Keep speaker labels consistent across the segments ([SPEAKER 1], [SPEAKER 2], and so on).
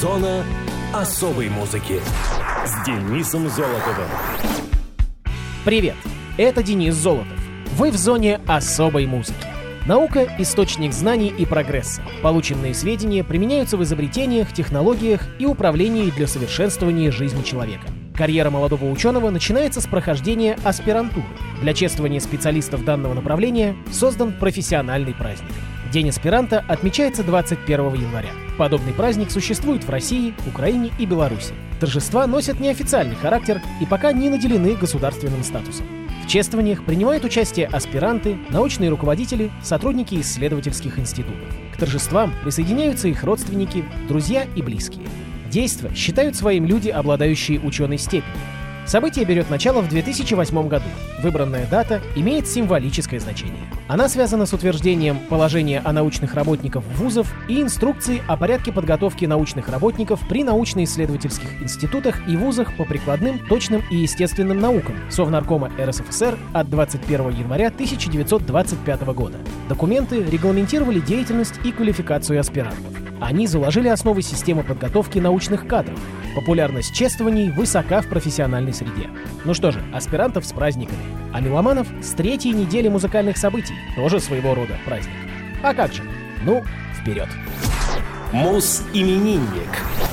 [SPEAKER 1] Зона особой музыки с Денисом Золотовым.
[SPEAKER 2] Привет, это Денис Золотов. Вы в зоне особой музыки. Наука — источник знаний и прогресса. Полученные сведения применяются в изобретениях, технологиях и управлении для совершенствования жизни человека. Карьера молодого ученого начинается с прохождения аспирантуры. Для чествования специалистов данного направления создан профессиональный праздник. День аспиранта отмечается 21 января. Подобный праздник существует в России, Украине и Беларуси. Торжества носят неофициальный характер и пока не наделены государственным статусом. В чествованиях принимают участие аспиранты, научные руководители, сотрудники исследовательских институтов. К торжествам присоединяются их родственники, друзья и близкие. Действо считают своим люди, обладающие ученой степенью. Событие берет начало в 2008 году. Выбранная дата имеет символическое значение. Она связана с утверждением положения о научных работников вузов и инструкции о порядке подготовки научных работников при научно-исследовательских институтах и вузах по прикладным, точным и естественным наукам Совнаркома РСФСР от 21 января 1925 года. Документы регламентировали деятельность и квалификацию аспирантов. Они заложили основы системы подготовки научных кадров. Популярность чествований высока в профессиональной среде. Ну что же, аспирантов с праздниками. А меломанов с третьей недели музыкальных событий. Тоже своего рода праздник. А как же? Ну, вперед.
[SPEAKER 1] Мус-именинник.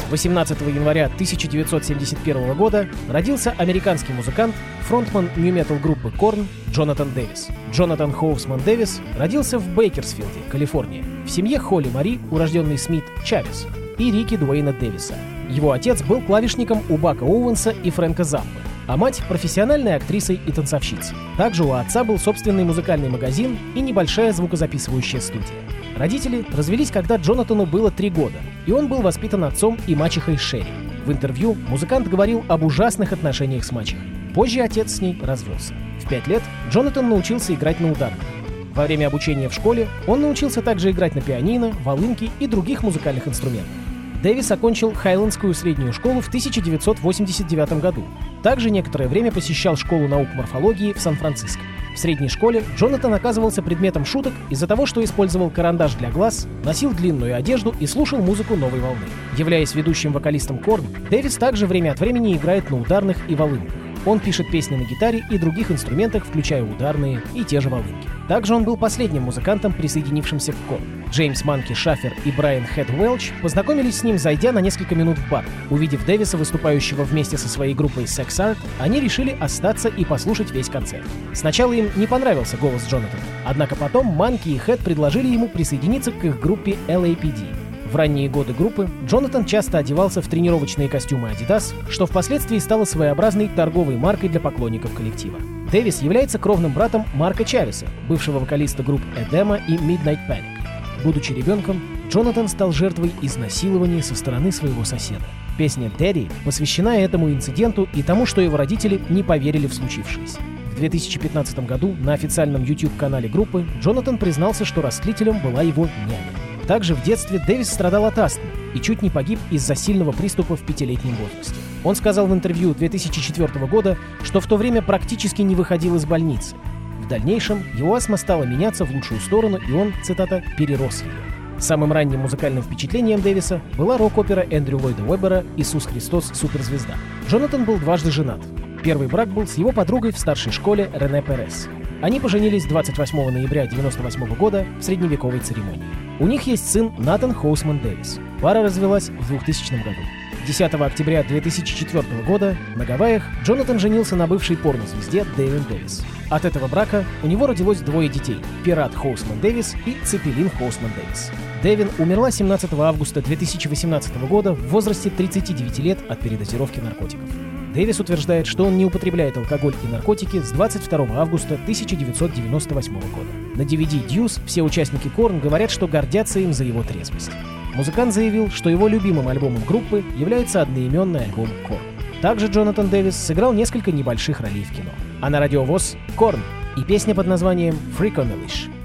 [SPEAKER 2] 18 января 1971 года родился американский музыкант, фронтман нью-метал группы Корн Джонатан Дэвис. Джонатан Хоусман Дэвис родился в Бейкерсфилде, Калифорния, в семье Холли Мари, урожденный Смит Чавес, и Рики Дуэйна Дэвиса. Его отец был клавишником у Бака Оуэнса и Фрэнка Заппы, а мать — профессиональной актрисой и танцовщицей. Также у отца был собственный музыкальный магазин и небольшая звукозаписывающая студия. Родители развелись, когда Джонатану было три года, и он был воспитан отцом и мачехой Шерри. В интервью музыкант говорил об ужасных отношениях с мачехой. Позже отец с ней развелся. В пять лет Джонатан научился играть на ударных. Во время обучения в школе он научился также играть на пианино, волынке и других музыкальных инструментах. Дэвис окончил Хайлендскую среднюю школу в 1989 году. Также некоторое время посещал школу наук морфологии в Сан-Франциско. В средней школе Джонатан оказывался предметом шуток из-за того, что использовал карандаш для глаз, носил длинную одежду и слушал музыку новой волны. Являясь ведущим вокалистом Корн, Дэвис также время от времени играет на ударных и волынках. Он пишет песни на гитаре и других инструментах, включая ударные и те же волынки. Также он был последним музыкантом, присоединившимся к Корн. Джеймс Манки Шафер и Брайан Хэт Уэлч познакомились с ним, зайдя на несколько минут в бар. Увидев Дэвиса, выступающего вместе со своей группой Sex Art, они решили остаться и послушать весь концерт. Сначала им не понравился голос Джонатана, однако потом Манки и Хэт предложили ему присоединиться к их группе LAPD. В ранние годы группы Джонатан часто одевался в тренировочные костюмы Adidas, что впоследствии стало своеобразной торговой маркой для поклонников коллектива. Дэвис является кровным братом Марка Чавеса, бывшего вокалиста групп Эдема и Midnight Panic. Будучи ребенком, Джонатан стал жертвой изнасилования со стороны своего соседа. Песня «Дэдди» посвящена этому инциденту и тому, что его родители не поверили в случившееся. В 2015 году на официальном YouTube-канале группы Джонатан признался, что растлителем была его няня. Также в детстве Дэвис страдал от астмы и чуть не погиб из-за сильного приступа в пятилетнем возрасте. Он сказал в интервью 2004 года, что в то время практически не выходил из больницы. В дальнейшем его астма стала меняться в лучшую сторону, и он, цитата, «перерос ее». Самым ранним музыкальным впечатлением Дэвиса была рок-опера Эндрю Ллойда Уэббера «Иисус Христос. Суперзвезда». Джонатан был дважды женат. Первый брак был с его подругой в старшей школе Рене Перес. Они поженились 28 ноября 1998 года в средневековой церемонии. У них есть сын Натан Хоусман Дэвис. Пара развелась в 2000 году. 10 октября 2004 года на Гавайях Джонатан женился на бывшей порнозвезде Дэвин Дэвис. От этого брака у него родилось двое детей – Пират Хоусман Дэвис и Цепелин Хоусман Дэвис. Дэвин умерла 17 августа 2018 года в возрасте 39 лет от передозировки наркотиков. Дэвис утверждает, что он не употребляет алкоголь и наркотики с 22 августа 1998 года. На DVD Deuce все участники Корн говорят, что гордятся им за его трезвость. Музыкант заявил, что его любимым альбомом группы является одноименный альбом Корн. Также Джонатан Дэвис сыграл несколько небольших ролей в кино. А на радиовоз Корн и песня под названием Freak on the Leash.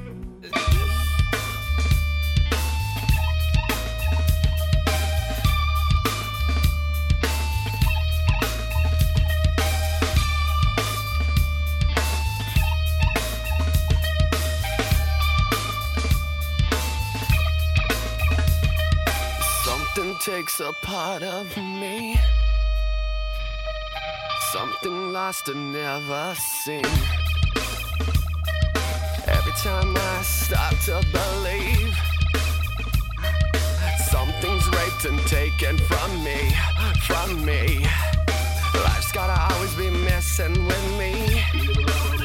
[SPEAKER 3] a part of me. Something lost and never seen. Every time I start to believe, something's raped and taken from me, from me. Life's gotta always be messing with me.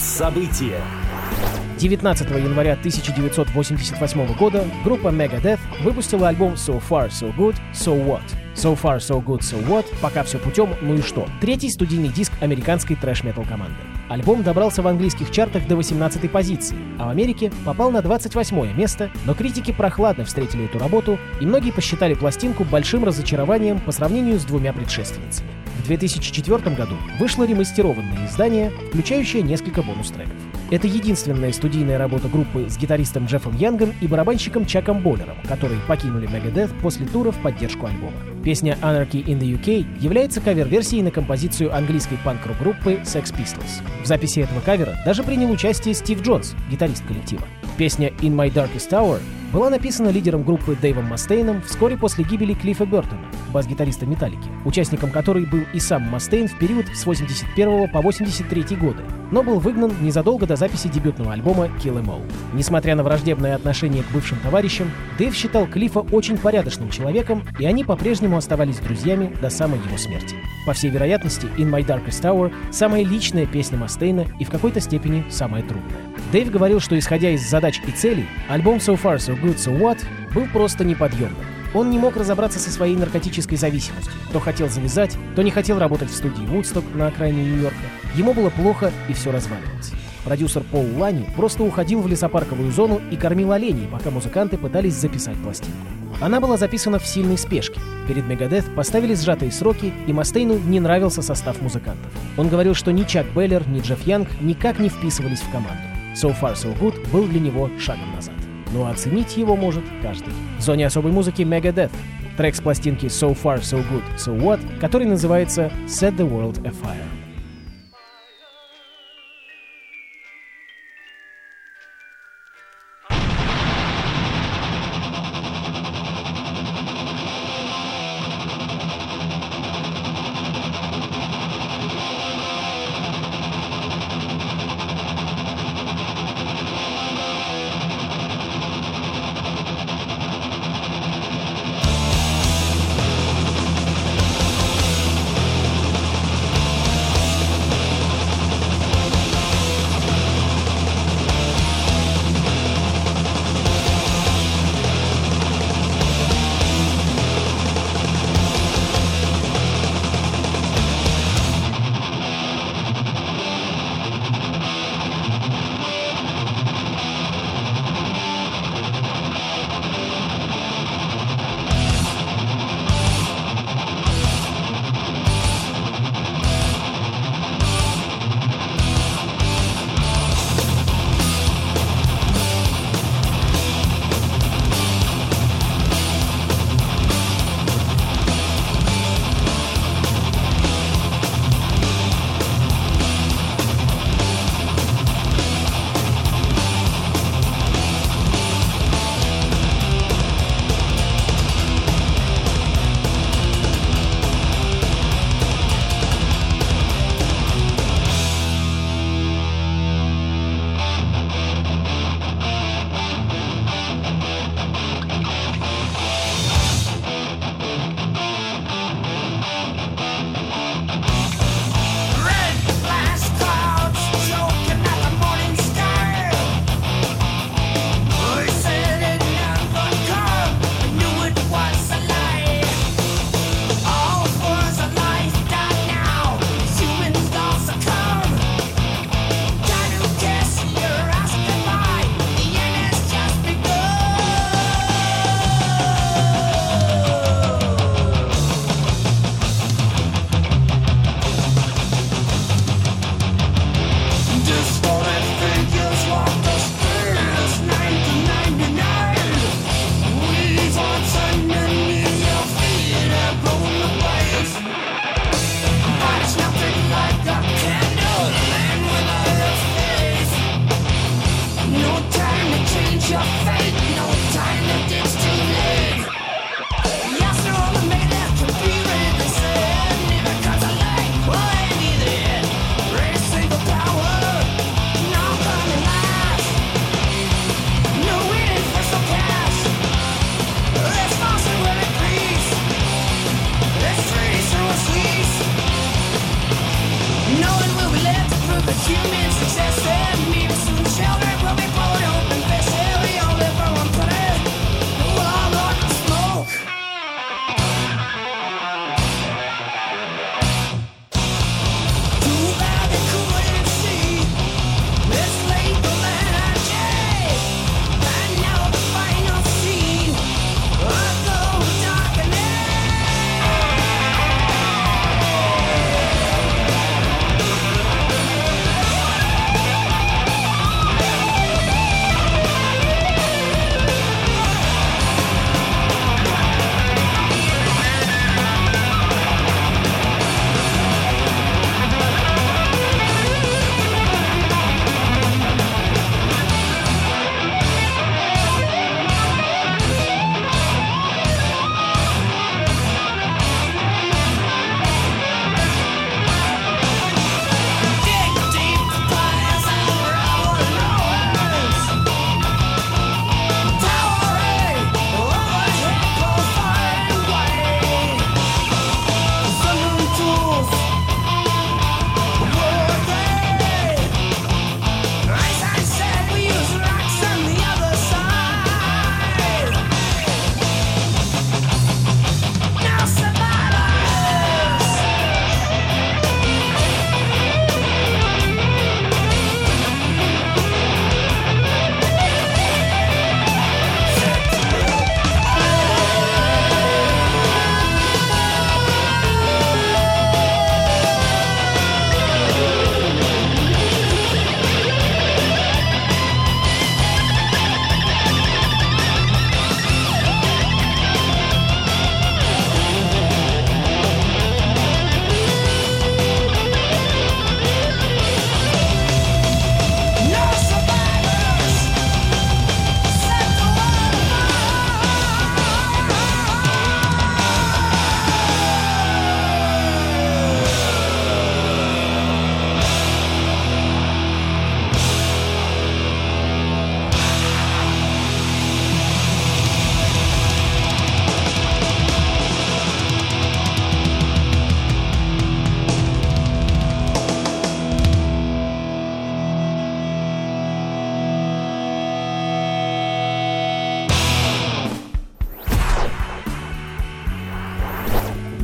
[SPEAKER 1] События
[SPEAKER 2] 19 января 1988 года группа Megadeth выпустила альбом So Far So Good So What. So Far So Good So What, пока все путем, ну и что. Третий студийный диск американской трэш-метал команды. Альбом добрался в английских чартах до 18-й позиции, а в Америке попал на 28 место, но критики прохладно встретили эту работу, и многие посчитали пластинку большим разочарованием по сравнению с двумя предшественницами. В 2004 году вышло ремастерованное издание, включающее несколько бонус-треков. Это единственная студийная работа группы с гитаристом Джеффом Янгом и барабанщиком Чаком Боллером, которые покинули Megadeth после тура в поддержку альбома. Песня Anarchy in the UK является кавер-версией на композицию английской панк-рок-группы Sex Pistols. В записи этого кавера даже принял участие Стив Джонс, гитарист коллектива. Песня In My Darkest Hour была написана лидером группы Дэйвом Мастейном вскоре после гибели Клиффа Бертона, бас-гитариста Металлики, участником которой был и сам Мастейн в период с 81 по 83 годы, но был выгнан незадолго до записи дебютного альбома Kill Em All. Несмотря на враждебное отношение к бывшим товарищам, Дэйв считал Клиффа очень порядочным человеком, и они по-прежнему оставались друзьями до самой его смерти. По всей вероятности, In My Darkest Hour — самая личная песня Мастейна и в какой-то степени самая трудная. Дэйв говорил, что исходя из задач и целей, альбом So Far So Good So What был просто неподъемным. Он не мог разобраться со своей наркотической зависимостью. То хотел завязать, то не хотел работать в студии Вудсток на окраине Нью-Йорка. Ему было плохо, и все разваливалось. Продюсер Пол Лани просто уходил в лесопарковую зону и кормил оленей, пока музыканты пытались записать пластинку. Она была записана в сильной спешке. Перед Мегадет поставили сжатые сроки, и Мастейну не нравился состав музыкантов. Он говорил, что ни Чак Беллер, ни Джефф Янг никак не вписывались в команду. So Far So Good был для него шагом назад. Ну а оценить его может каждый. В зоне особой музыки Megadeth. Трек с пластинки So Far So Good So What, который называется Set the World Afire.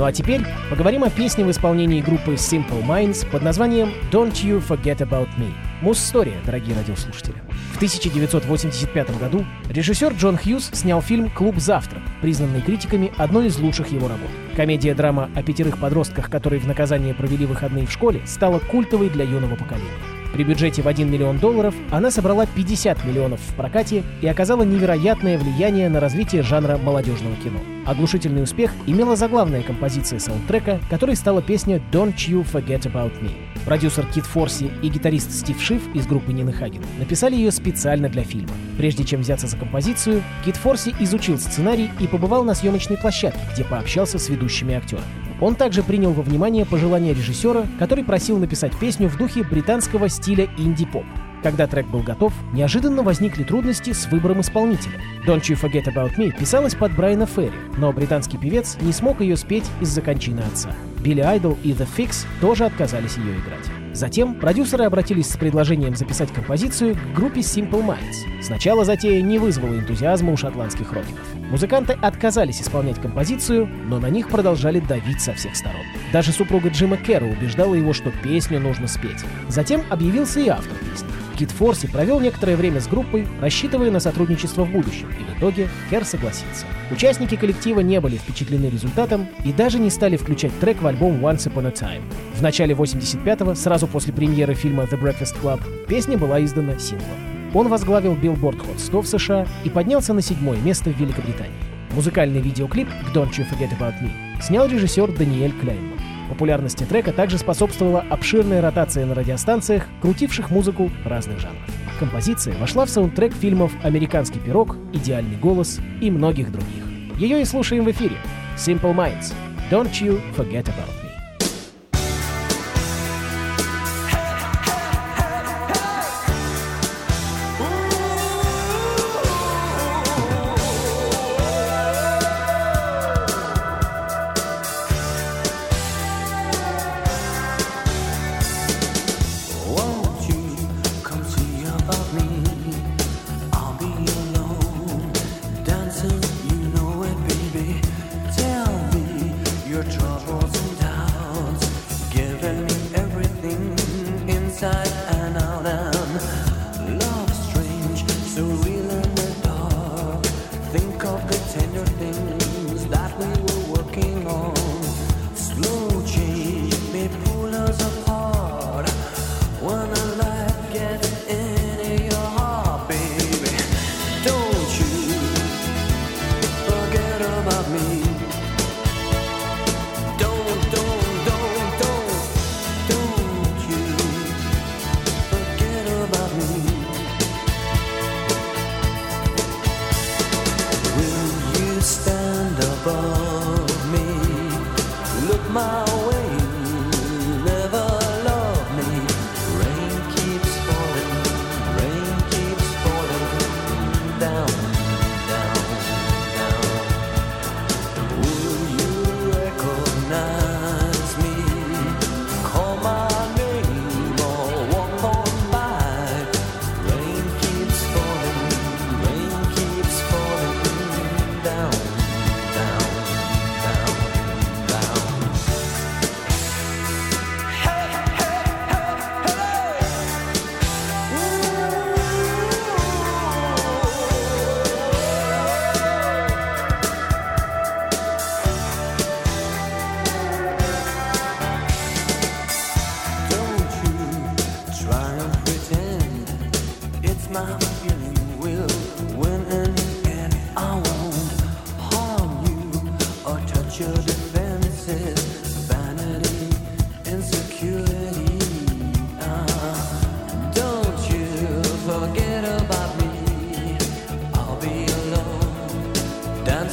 [SPEAKER 2] А теперь поговорим о песне в исполнении группы Simple Minds под названием «Don't You Forget About Me». Муз-история, дорогие радиослушатели. В 1985 году режиссер Джон Хьюз снял фильм «Клуб завтрак», признанный критиками одной из лучших его работ. Комедия-драма о пятерых подростках, которые в наказание провели выходные в школе, стала культовой для юного поколения. При бюджете в 1 миллион долларов она собрала 50 миллионов в прокате и оказала невероятное влияние на развитие жанра молодежного кино. Оглушительный успех имела заглавная композиция саундтрека, которой стала песня «Don't You Forget About Me». Продюсер Кит Форси и гитарист Стив Шиф из группы Нины Хаген написали ее специально для фильма. Прежде чем взяться за композицию, Кит Форси изучил сценарий и побывал на съемочной площадке, где пообщался с ведущими актерами. Он также принял во внимание пожелания режиссера, который просил написать песню в духе британского стиля инди-поп. Когда трек был готов, неожиданно возникли трудности с выбором исполнителя. «Don't You Forget About Me» писалась под Брайана Ферри, но британский певец не смог ее спеть из-за кончины отца. Билли Айдол и The Fix тоже отказались ее играть. Затем продюсеры обратились с предложением записать композицию к группе Simple Minds. Сначала затея не вызвала энтузиазма у шотландских рокеров. Музыканты отказались исполнять композицию, но на них продолжали давить со всех сторон. Даже супруга Джима Керра убеждала его, что песню нужно спеть. Затем объявился и автор песни. Кит Форси провел некоторое время с группой, рассчитывая на сотрудничество в будущем, и в итоге Кер согласился. Участники коллектива не были впечатлены результатом и даже не стали включать трек в альбом Once Upon a Time. В начале 85-го, сразу после премьеры фильма The Breakfast Club, песня была издана синглом. Он возглавил Billboard Hot 100 в США и поднялся на седьмое место в Великобритании. Музыкальный видеоклип к Don't You Forget About Me снял режиссер Даниэль Кляйнман. Популярности трека также способствовала обширная ротация на радиостанциях, крутивших музыку разных жанров. Композиция вошла в саундтрек фильмов «Американский пирог», «Идеальный голос» и многих других. Ее и слушаем в эфире. Simple Minds. Don't you forget about me.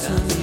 [SPEAKER 1] Santa.